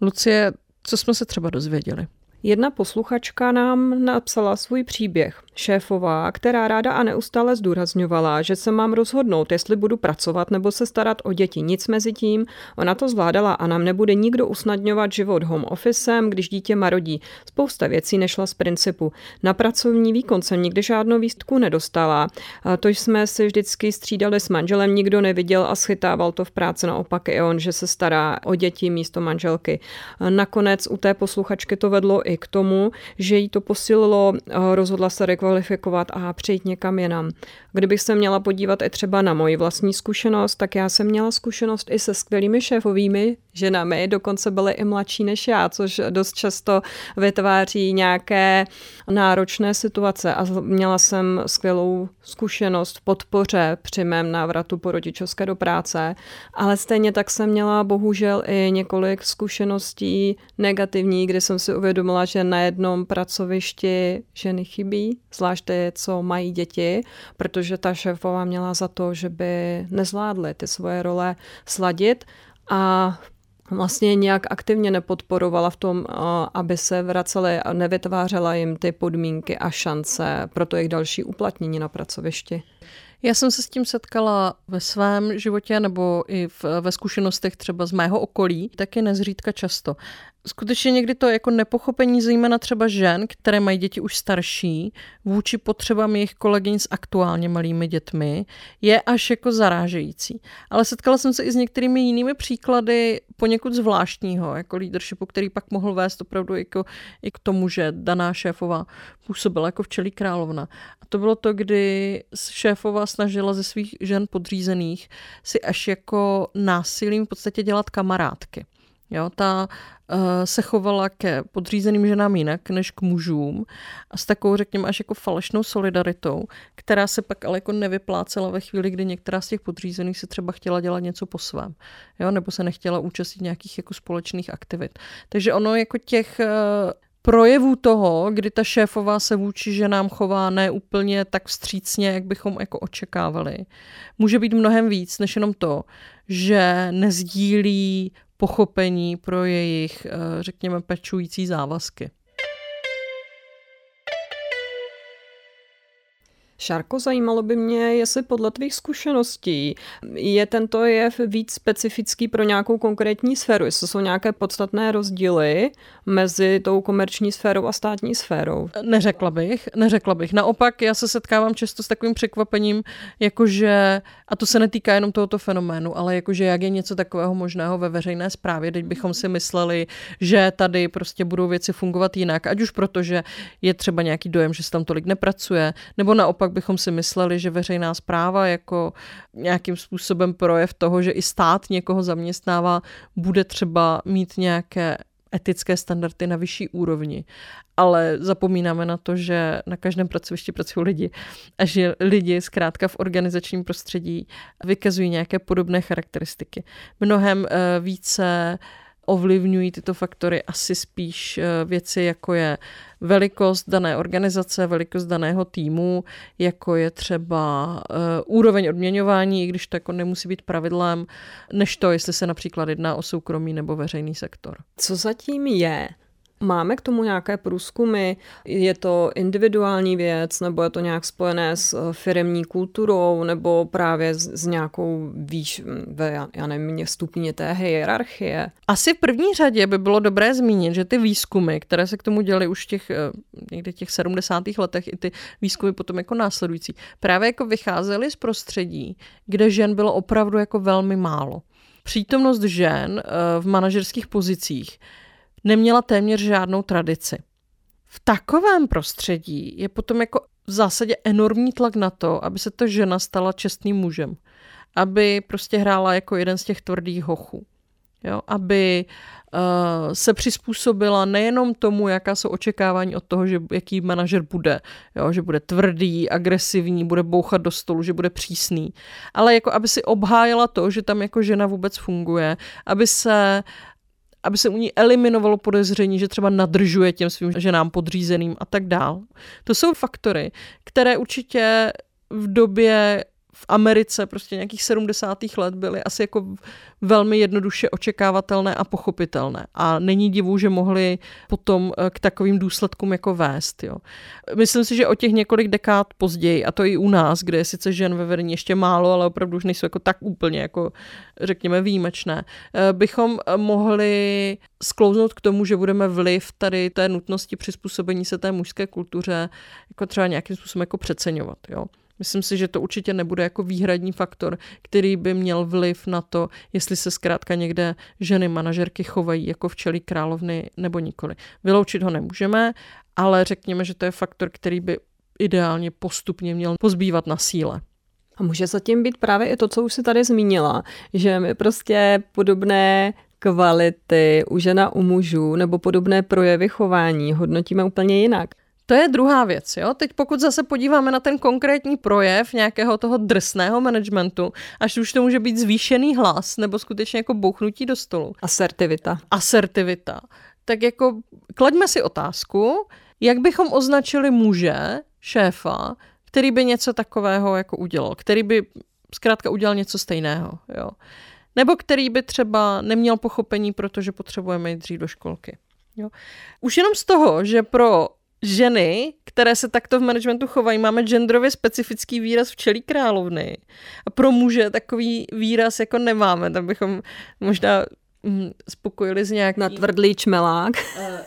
Lucie, co jsme se třeba dozvěděli? Jedna posluchačka nám napsala svůj příběh. Šéfová, která ráda a neustále zdůrazňovala, že se mám rozhodnout, jestli budu pracovat nebo se starat o děti. Nic mezi tím, ona to zvládala a nám nebude nikdo usnadňovat život home officem, když dítě marodí. Spousta věcí nešla z principu. Na pracovní výkon jsem nikdy žádnou výstku nedostala. A to jsme si vždycky střídali s manželem, nikdo neviděl a schytával to v práci naopak i on, že se stará o děti místo manželky. Nakonec u té posluchačky to vedlo i k tomu, že jí to posílilo, rozhodla se rekvalifikovat a přejít někam jinam. Kdybych se měla podívat i třeba na moji vlastní zkušenost, tak já jsem měla zkušenost i se skvělými šéfovými ženami, dokonce byly i mladší než já, což dost často vytváří nějaké náročné situace. A měla jsem skvělou zkušenost v podpoře při mém návratu po rodičovské do práce, ale stejně tak jsem měla bohužel i několik zkušeností negativní, kdy jsem si uvědomila, že na jednom pracovišti ženy chybí, zvlášť ty, co mají děti, protože ta šéfová měla za to, že by nezvládly ty svoje role sladit. A vlastně nějak aktivně nepodporovala v tom, aby se vraceli a nevytvářela jim ty podmínky a šance pro to jejich další uplatnění na pracovišti. Já jsem se s tím setkala ve svém životě nebo i v, ve zkušenostech třeba z mého okolí, taky nezřídka často. Skutečně někdy to jako nepochopení zejména třeba žen, které mají děti už starší, vůči potřebám jejich kolegyň s aktuálně malými dětmi, je až jako zarážející. Ale setkala jsem se i s některými jinými příklady poněkud zvláštního, jako leadershipu, který pak mohl vést opravdu jako, i k tomu, že daná šéfová působila jako včelí královna. A to bylo to, kdy šéfova snažila ze svých žen podřízených si až jako násilím v podstatě dělat kamarádky. Jo, ta uh, se chovala ke podřízeným ženám jinak než k mužům a s takovou, řekněme, až jako falešnou solidaritou, která se pak ale jako nevyplácela ve chvíli, kdy některá z těch podřízených se třeba chtěla dělat něco po svém, jo, nebo se nechtěla účastnit nějakých jako společných aktivit. Takže ono jako těch uh, projevů toho, kdy ta šéfová se vůči ženám chová ne úplně tak vstřícně, jak bychom jako očekávali, může být mnohem víc, než jenom to, že nezdílí pochopení pro jejich, eh, řekněme, pečující závazky. Šárko, zajímalo by mě, jestli podle tvých zkušeností je tento jev víc specifický pro nějakou konkrétní sféru, jestli jsou nějaké podstatné rozdíly mezi tou komerční sférou a státní sférou. Neřekla bych, neřekla bych. Naopak, já se setkávám často s takovým překvapením, jakože, a to se netýká jenom tohoto fenoménu, ale jakože jak je něco takového možného ve veřejné správě, teď bychom si mysleli, že tady prostě budou věci fungovat jinak, ať už proto, že je třeba nějaký dojem, že se tam tolik nepracuje, nebo naopak naopak bychom si mysleli, že veřejná zpráva jako nějakým způsobem projev toho, že i stát někoho zaměstnává, bude třeba mít nějaké etické standardy na vyšší úrovni. Ale zapomínáme na to, že na každém pracovišti pracují lidi a že lidi zkrátka v organizačním prostředí vykazují nějaké podobné charakteristiky. Mnohem eh, více ovlivňují tyto faktory asi spíš eh, věci, jako je velikost dané organizace, velikost daného týmu, jako je třeba uh, úroveň odměňování, i když to jako nemusí být pravidlem, než to, jestli se například jedná o soukromý nebo veřejný sektor. Co zatím je Máme k tomu nějaké průzkumy? Je to individuální věc, nebo je to nějak spojené s eh, firemní kulturou, nebo právě s, s nějakou výš, ve, já nevím, stupně té hierarchie? Asi v první řadě by bylo dobré zmínit, že ty výzkumy, které se k tomu děly už těch, eh, někdy těch 70. letech, i ty výzkumy potom jako následující, právě jako vycházely z prostředí, kde žen bylo opravdu jako velmi málo. Přítomnost žen eh, v manažerských pozicích neměla téměř žádnou tradici. V takovém prostředí je potom jako v zásadě enormní tlak na to, aby se ta žena stala čestným mužem. Aby prostě hrála jako jeden z těch tvrdých hochů. Jo? Aby uh, se přizpůsobila nejenom tomu, jaká jsou očekávání od toho, že jaký manažer bude, jo? že bude tvrdý, agresivní, bude bouchat do stolu, že bude přísný, ale jako aby si obhájila to, že tam jako žena vůbec funguje, aby se aby se u ní eliminovalo podezření, že třeba nadržuje těm svým ženám podřízeným a tak dál. To jsou faktory, které určitě v době v Americe prostě nějakých 70. let byly asi jako velmi jednoduše očekávatelné a pochopitelné. A není divu, že mohli potom eh, k takovým důsledkům jako vést. Jo. Myslím si, že o těch několik dekád později, a to i u nás, kde je sice žen ve vedení ještě málo, ale opravdu už nejsou jako tak úplně, jako řekněme, výjimečné, eh, bychom eh, mohli sklouznout k tomu, že budeme vliv tady té nutnosti přizpůsobení se té mužské kultuře jako třeba nějakým způsobem jako přeceňovat. Jo. Myslím si, že to určitě nebude jako výhradní faktor, který by měl vliv na to, jestli se zkrátka někde ženy manažerky chovají jako včelí královny nebo nikoli. Vyloučit ho nemůžeme, ale řekněme, že to je faktor, který by ideálně postupně měl pozbývat na síle. A může zatím být právě i to, co už si tady zmínila, že my prostě podobné kvality u žena u mužů nebo podobné projevy chování hodnotíme úplně jinak. To je druhá věc. Jo? Teď pokud zase podíváme na ten konkrétní projev nějakého toho drsného managementu, až už to může být zvýšený hlas nebo skutečně jako bouchnutí do stolu. Asertivita. Asertivita. Tak jako klaďme si otázku, jak bychom označili muže, šéfa, který by něco takového jako udělal, který by zkrátka udělal něco stejného. Jo? Nebo který by třeba neměl pochopení, protože potřebujeme jít dřív do školky. Jo? Už jenom z toho, že pro ženy, které se takto v managementu chovají, máme genderově specifický výraz včelí královny. A pro muže takový výraz jako nemáme, tam bychom možná spokojili s nějakým... Na tvrdlý čmelák. Uh, uh,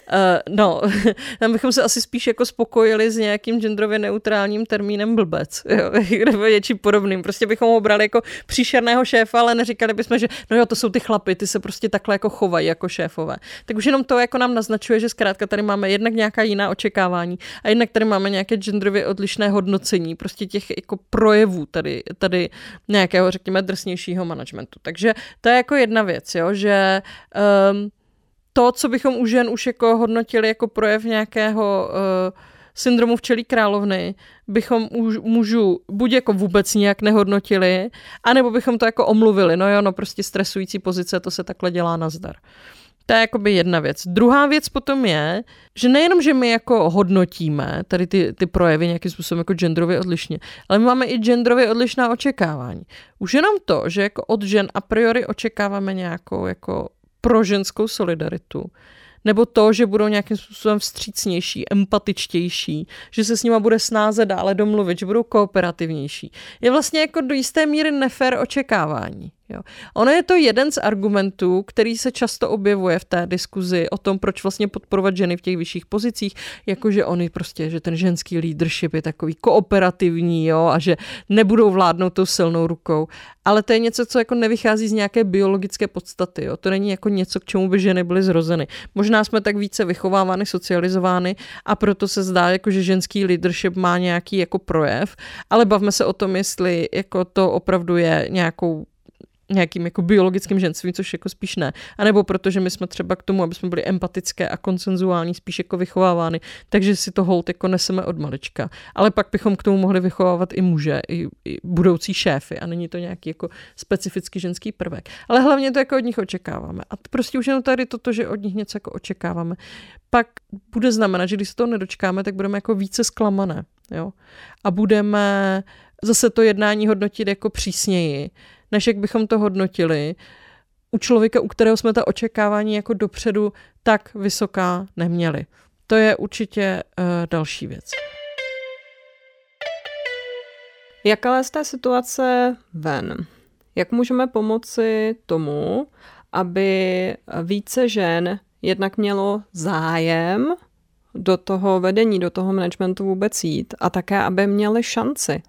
no, tam bychom se asi spíš jako spokojili s nějakým genderově neutrálním termínem blbec, jo, nebo něčím podobným. Prostě bychom ho brali jako příšerného šéfa, ale neříkali bychom, že no jo, to jsou ty chlapy, ty se prostě takhle jako chovají jako šéfové. Tak už jenom to jako nám naznačuje, že zkrátka tady máme jednak nějaká jiná očekávání a jednak tady máme nějaké genderově odlišné hodnocení prostě těch jako projevů tady, tady nějakého, řekněme, drsnějšího managementu. Takže to je jako jedna věc, jo, že um, to, co bychom u žen už jako hodnotili jako projev nějakého uh, syndromu včelí královny, bychom už mužů buď jako vůbec nijak nehodnotili, anebo bychom to jako omluvili. No jo, no prostě stresující pozice, to se takhle dělá na zdar. To je jakoby jedna věc. Druhá věc potom je, že nejenom, že my jako hodnotíme tady ty, ty projevy nějakým způsobem jako genderově odlišně, ale my máme i genderově odlišná očekávání. Už jenom to, že jako od žen a priori očekáváme nějakou jako pro ženskou solidaritu, nebo to, že budou nějakým způsobem vstřícnější, empatičtější, že se s nima bude snáze dále domluvit, že budou kooperativnější. Je vlastně jako do jisté míry nefér očekávání. Jo. Ono je to jeden z argumentů, který se často objevuje v té diskuzi o tom, proč vlastně podporovat ženy v těch vyšších pozicích, jakože oni prostě, že ten ženský leadership je takový kooperativní jo, a že nebudou vládnout tou silnou rukou. Ale to je něco, co jako nevychází z nějaké biologické podstaty. Jo. To není jako něco, k čemu by ženy byly zrozeny. Možná jsme tak více vychovávány, socializovány a proto se zdá, jako, že ženský leadership má nějaký jako projev, ale bavme se o tom, jestli jako to opravdu je nějakou nějakým jako biologickým ženstvím, což jako spíš ne. A nebo protože my jsme třeba k tomu, aby jsme byli empatické a konsenzuální, spíš jako vychovávány, takže si to hold jako neseme od malička. Ale pak bychom k tomu mohli vychovávat i muže, i, i budoucí šéfy a není to nějaký jako specifický ženský prvek. Ale hlavně to jako od nich očekáváme. A prostě už jenom tady toto, že od nich něco jako očekáváme, pak bude znamenat, že když se toho nedočkáme, tak budeme jako více zklamané. Jo? A budeme zase to jednání hodnotit jako přísněji než jak bychom to hodnotili u člověka, u kterého jsme ta očekávání jako dopředu tak vysoká neměli. To je určitě uh, další věc. Jak ale z té situace ven? Jak můžeme pomoci tomu, aby více žen jednak mělo zájem do toho vedení, do toho managementu vůbec jít a také, aby měli šanci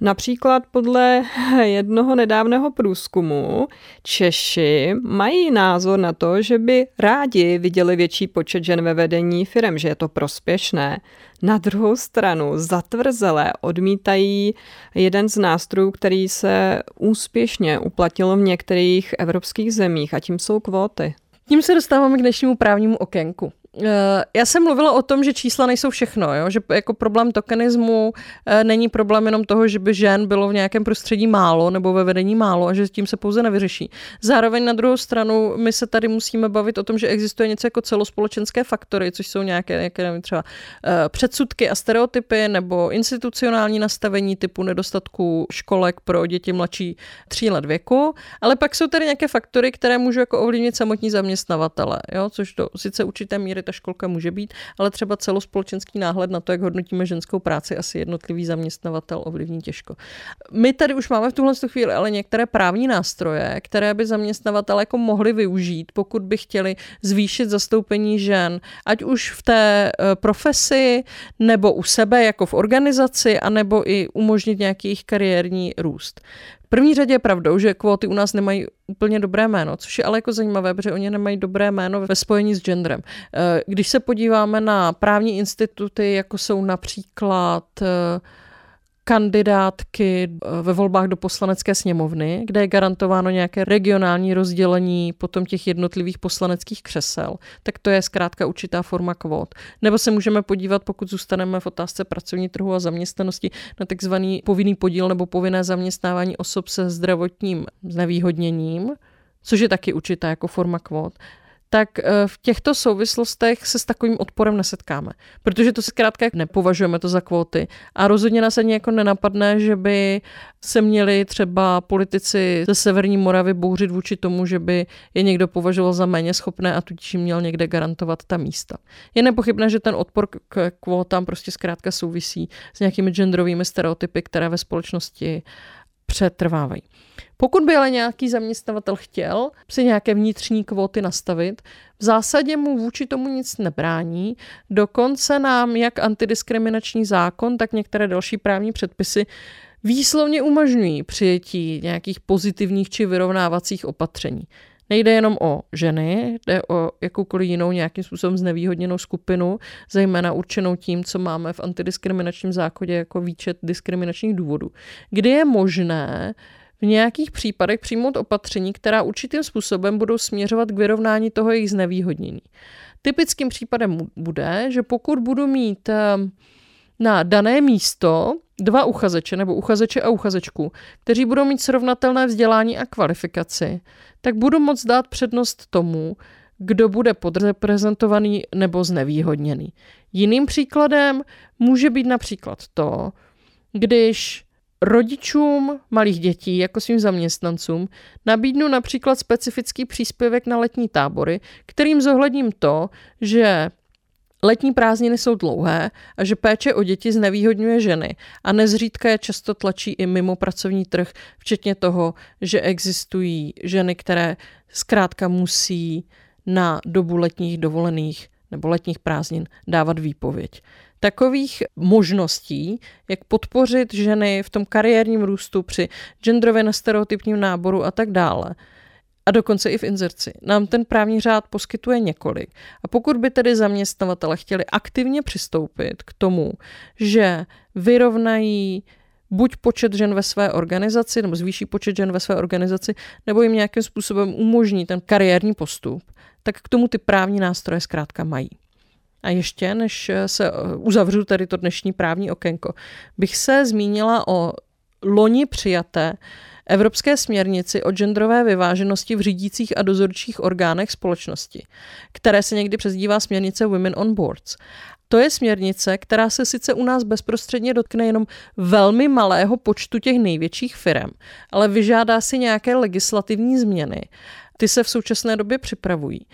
Například podle jednoho nedávného průzkumu Češi mají názor na to, že by rádi viděli větší počet žen ve vedení firm, že je to prospěšné. Na druhou stranu zatvrzelé odmítají jeden z nástrojů, který se úspěšně uplatil v některých evropských zemích a tím jsou kvóty. Tím se dostáváme k dnešnímu právnímu okénku. Eh, já jsem mluvila o tom, že čísla nejsou všechno, jo? že jako problém tokenismu eh, není problém jenom toho, že by žen bylo v nějakém prostředí málo nebo ve vedení málo a že tím se pouze nevyřeší. Zároveň na druhou stranu my se tady musíme bavit o tom, že existuje něco jako celospolečenské faktory, což jsou nějaké, nějaké nevím, třeba eh, předsudky a stereotypy nebo institucionální nastavení typu nedostatku školek pro děti mladší tří let věku, ale pak jsou tady nějaké faktory, které můžou jako ovlivnit samotní zaměstnavatele, jo? což do sice určité míry ta školka může být, ale třeba celospolečenský náhled na to, jak hodnotíme ženskou práci, asi jednotlivý zaměstnavatel ovlivní těžko. My tady už máme v tuhle chvíli ale některé právní nástroje, které by zaměstnavatelé jako mohli využít, pokud by chtěli zvýšit zastoupení žen, ať už v té eh, profesi, nebo u sebe jako v organizaci, anebo i umožnit nějaký jejich kariérní růst první řadě je pravdou, že kvóty u nás nemají úplně dobré jméno, což je ale jako zajímavé, protože oni nemají dobré jméno ve spojení s genderem. Eh, když se podíváme na právní instituty, jako jsou například eh, kandidátky eh, ve volbách do poslanecké sněmovny, kde je garantováno nějaké regionální rozdělení potom těch jednotlivých poslaneckých křesel, tak to je zkrátka určitá forma kvót. Nebo se můžeme podívat, pokud zůstaneme v otázce pracovní trhu a zaměstnanosti, na takzvaný povinný podíl nebo povinné zaměstnávání osob se zdravotním znevýhodněním, což je taky určitá jako forma kvót tak eh, v těchto souvislostech se s takovým odporem nesetkáme. Protože to zkrátka nepovažujeme to za kvóty. A rozhodně nás ani jako nenapadne, že by se měli třeba politici ze Severní Moravy bouřit vůči tomu, že by je někdo považoval za méně schopné a tudíž měl někde garantovat ta místa. Je nepochybné, že ten odpor k kvótám prostě zkrátka souvisí s nějakými genderovými stereotypy, které ve společnosti přetrvávají. Pokud by ale nějaký zaměstnavatel chtěl si nějaké vnitřní kvóty nastavit, v zásadě mu vůči tomu nic nebrání. Dokonce nám jak antidiskriminační zákon, tak některé další právní předpisy výslovně umožňují přijetí nějakých pozitivních či vyrovnávacích opatření. Nejde jenom o ženy, jde o jakoukoliv jinou nějakým způsobem znevýhodněnou skupinu, zejména určenou tím, co máme v antidiskriminačním zákoně jako výčet diskriminačních důvodů, kdy je možné v nějakých případech přijmout opatření, která určitým způsobem budou směřovat k vyrovnání toho jejich znevýhodnění. Typickým případem bude, že pokud budu mít ehm, na dané místo dva uchazeče nebo uchazeče a uchazečku, kteří budou mít srovnatelné vzdělání a kvalifikaci, tak budu moct dát přednost tomu, kdo bude podreprezentovaný nebo znevýhodněný. Jiným příkladem může být například to, když rodičům malých dětí jako svým zaměstnancům nabídnu například specifický příspěvek na letní tábory, kterým zohledním to, že Letní prázdniny jsou dlouhé a že péče o děti znevýhodňuje ženy a nezřídka je často tlačí i mimo pracovní trh, včetně toho, že existují ženy, které zkrátka musí na dobu letních dovolených nebo letních prázdnin dávat výpověď. Takových možností, jak podpořit ženy v tom kariérním růstu při genderově nestereotypním náboru a tak dále, a dokonce i v inzerci. Nám ten právní řád poskytuje několik. A pokud by tedy zaměstnavatele chtěli aktivně přistoupit k tomu, že vyrovnají buď počet žen ve své organizaci, nebo zvýší počet žen ve své organizaci, nebo jim nějakým způsobem umožní ten kariérní postup, tak k tomu ty právní nástroje zkrátka mají. A ještě, než se uzavřu tady to dnešní právní okénko, bych se zmínila o loni přijaté Evropské směrnici o genderové vyváženosti v řídících a dozorčích orgánech společnosti, které se někdy přezdívá směrnice Women on Boards. To je směrnice, která se sice u nás bezprostředně dotkne jenom velmi malého počtu těch největších firm, ale vyžádá si nějaké legislativní změny. Ty se v současné době připravují.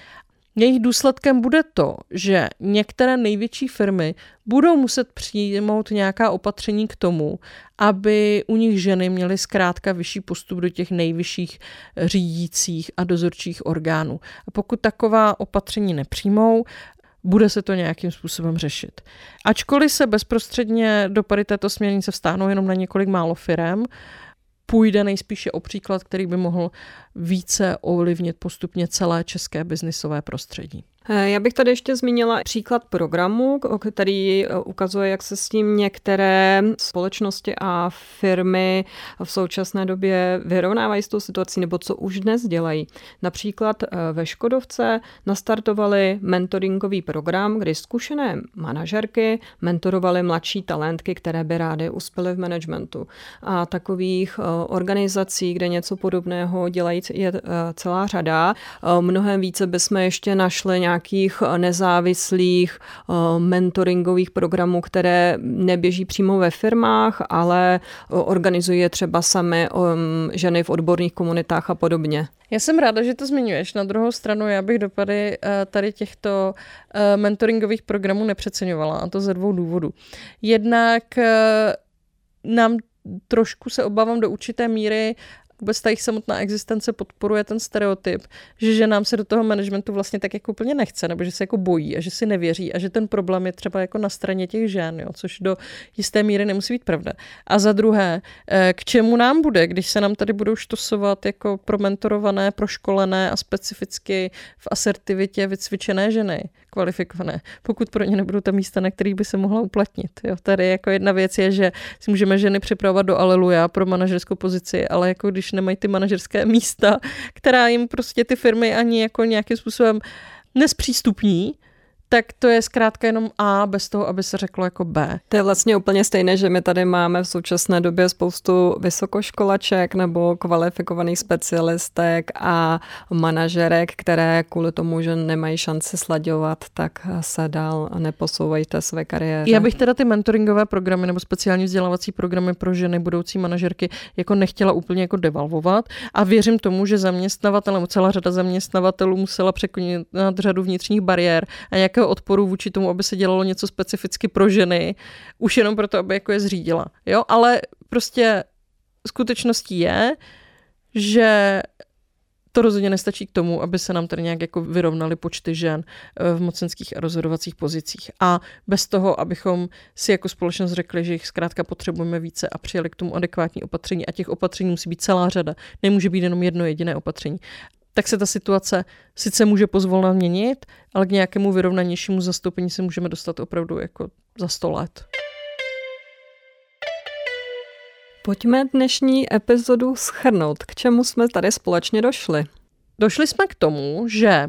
Jejich důsledkem bude to, že některé největší firmy budou muset přijmout nějaká opatření k tomu, aby u nich ženy měly zkrátka vyšší postup do těch nejvyšších řídících a dozorčích orgánů. A pokud taková opatření nepřijmou, bude se to nějakým způsobem řešit. Ačkoliv se bezprostředně dopady této směrnice vstáhnou jenom na několik málo firem, půjde nejspíše o příklad, který by mohl více ovlivnit postupně celé české biznisové prostředí. Eh, já bych tady ještě zmínila příklad programu, který eh, ukazuje, jak se s tím některé společnosti a firmy v současné době vyrovnávají s tou situací, nebo co už dnes dělají. Například eh, ve Škodovce nastartovali mentoringový program, kdy zkušené manažerky mentorovaly mladší talentky, které by rády uspěly v managementu. A takových organizací, kde něco podobného dělají, je celá řada. Mnohem více bychom ještě našli nějak nějakých eh, nezávislých eh, mentoringových programů, které neběží přímo ve firmách, ale eh, organizuje třeba sami ženy v odborných komunitách a podobně. Já jsem ráda, že to zmiňuješ. Na druhou stranu já bych dopady tady těchto mentoringových programů nepřeceňovala, a to ze dvou důvodů. Jednak nám trošku se obávám do určité míry vůbec ta jejich samotná existence podporuje ten stereotyp, že ženám se do toho managementu vlastně tak jako úplně nechce, nebo že se jako bojí a že si nevěří a že ten problém je třeba jako na straně těch žen, jo, což do jisté míry nemusí být pravda. A za druhé, eh, k čemu nám bude, když se nám tady budou štosovat jako promentorované, proškolené a specificky v asertivitě vycvičené ženy, kvalifikované, pokud pro ně nebudou ta místa, na kterých by se mohla uplatnit. Jo. Tady jako jedna věc je, že si můžeme ženy připravovat do aleluja pro manažerskou pozici, ale jako když nemají ty manažerské místa, která jim prostě ty firmy ani jako nějakým způsobem nespřístupní, tak to je zkrátka jenom A bez toho, aby se řeklo jako B. To je vlastně úplně stejné, že my tady máme v současné době spoustu vysokoškolaček nebo kvalifikovaných specialistek a manažerek, které kvůli tomu, že nemají šanci slaďovat, tak se dál neposouvají té své kariéře. Já bych teda ty mentoringové programy nebo speciální vzdělávací programy pro ženy budoucí manažerky jako nechtěla úplně jako devalvovat a věřím tomu, že zaměstnavatel nebo celá řada zaměstnavatelů musela překonat řadu vnitřních bariér a nějakého nějakého odporu vůči tomu, aby se dělalo něco specificky pro ženy, už jenom proto, aby jako je zřídila. Jo, ale prostě skutečností je, že to rozhodně nestačí k tomu, aby se nám tady nějak jako vyrovnaly počty žen eh, v mocenských a rozhodovacích pozicích. A bez toho, abychom si jako společnost řekli, že jich zkrátka potřebujeme více a přijeli k tomu adekvátní opatření. A těch opatření musí být celá řada. Nemůže být jenom jedno jediné opatření tak se ta situace sice může pozvolna měnit, ale k nějakému vyrovnanějšímu zastoupení se můžeme dostat opravdu jako za sto let. Pojďme dnešní epizodu schrnout, k čemu jsme tady společně došli. Došli jsme k tomu, že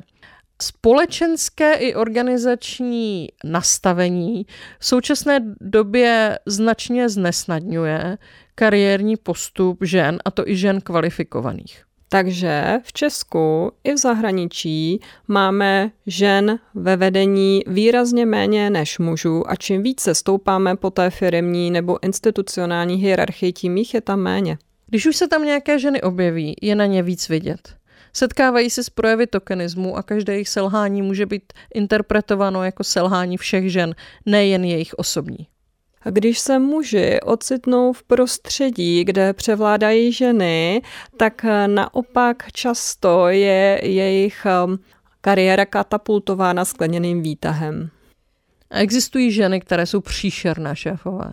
společenské i organizační nastavení v současné době značně znesnadňuje kariérní postup žen, a to i žen kvalifikovaných. Takže v Česku i v zahraničí máme žen ve vedení výrazně méně než mužů a čím více stoupáme po té firmní nebo institucionální hierarchii, tím jich je tam méně. Když už se tam nějaké ženy objeví, je na ně víc vidět. Setkávají se s projevy tokenismu a každé jejich selhání může být interpretováno jako selhání všech žen, nejen jejich osobní. Když se muži ocitnou v prostředí, kde převládají ženy, tak naopak často je jejich um, kariéra katapultována skleněným výtahem. Existují ženy, které jsou příšerné šéfové.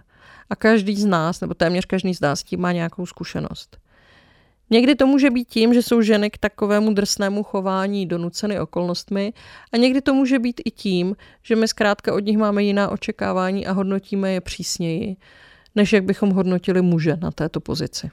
A každý z nás, nebo téměř každý z nás, tím má nějakou zkušenost. Někdy to může být tím, že jsou ženy k takovému drsnému chování donuceny okolnostmi a někdy to může být i tím, že my zkrátka od nich máme jiná očekávání a hodnotíme je přísněji, než jak bychom hodnotili muže na této pozici.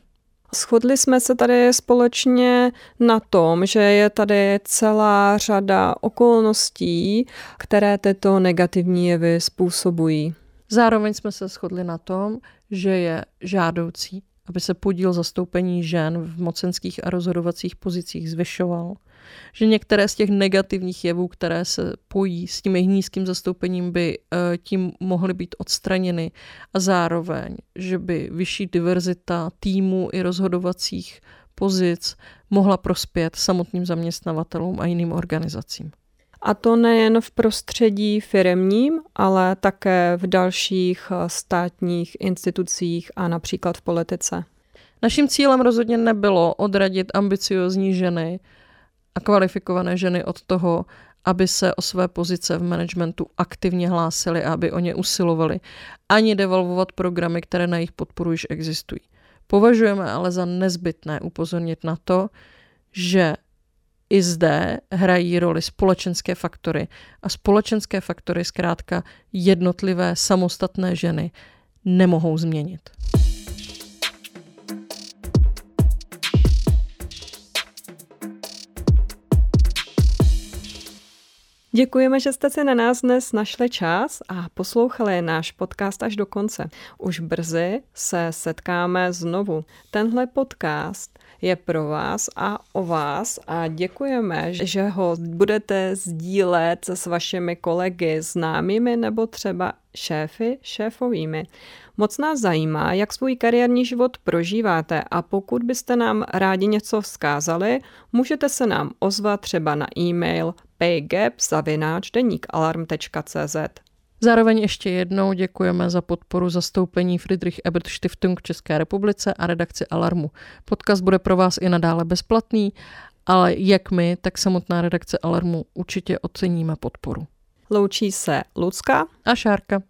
Shodli jsme se tady společně na tom, že je tady celá řada okolností, které tyto negativní jevy způsobují. Zároveň jsme se shodli na tom, že je žádoucí aby se podíl zastoupení žen v mocenských a rozhodovacích pozicích zvyšoval. Že některé z těch negativních jevů, které se pojí s tím jejich nízkým zastoupením, by eh, tím mohly být odstraněny a zároveň, že by vyšší diverzita týmu i rozhodovacích pozic mohla prospět samotným zaměstnavatelům a jiným organizacím. A to nejen v prostředí firemním, ale také v dalších eh, státních institucích a například v politice. Naším cílem rozhodně nebylo odradit ambiciozní ženy a kvalifikované ženy od toho, aby se o své pozice v managementu aktivně hlásily a aby o ně usilovali, ani devalvovat programy, které na jejich podporu již existují. Považujeme ale za nezbytné upozornit na to, že i zde hrají roli společenské faktory a společenské faktory zkrátka jednotlivé samostatné ženy nemohou změnit. Děkujeme, že jste si na nás dnes našli čas a poslouchali náš podcast až do konce. Už brzy se setkáme znovu. Tenhle podcast je pro vás a o vás a děkujeme, že ho budete sdílet s vašimi kolegy, známými nebo třeba šéfy, šéfovými. Moc nás zajímá, jak svůj kariérní život prožíváte a pokud byste nám rádi něco vzkázali, můžete se nám ozvat třeba na e-mail paygap.cz. Zároveň ještě jednou děkujeme za podporu zastoupení Friedrich Ebert Stiftung v České republice a redakci Alarmu. Podcast bude pro vás i nadále bezplatný, ale jak my, tak samotná redakce Alarmu určitě oceníme podporu. Loučí se Lucka a Šárka.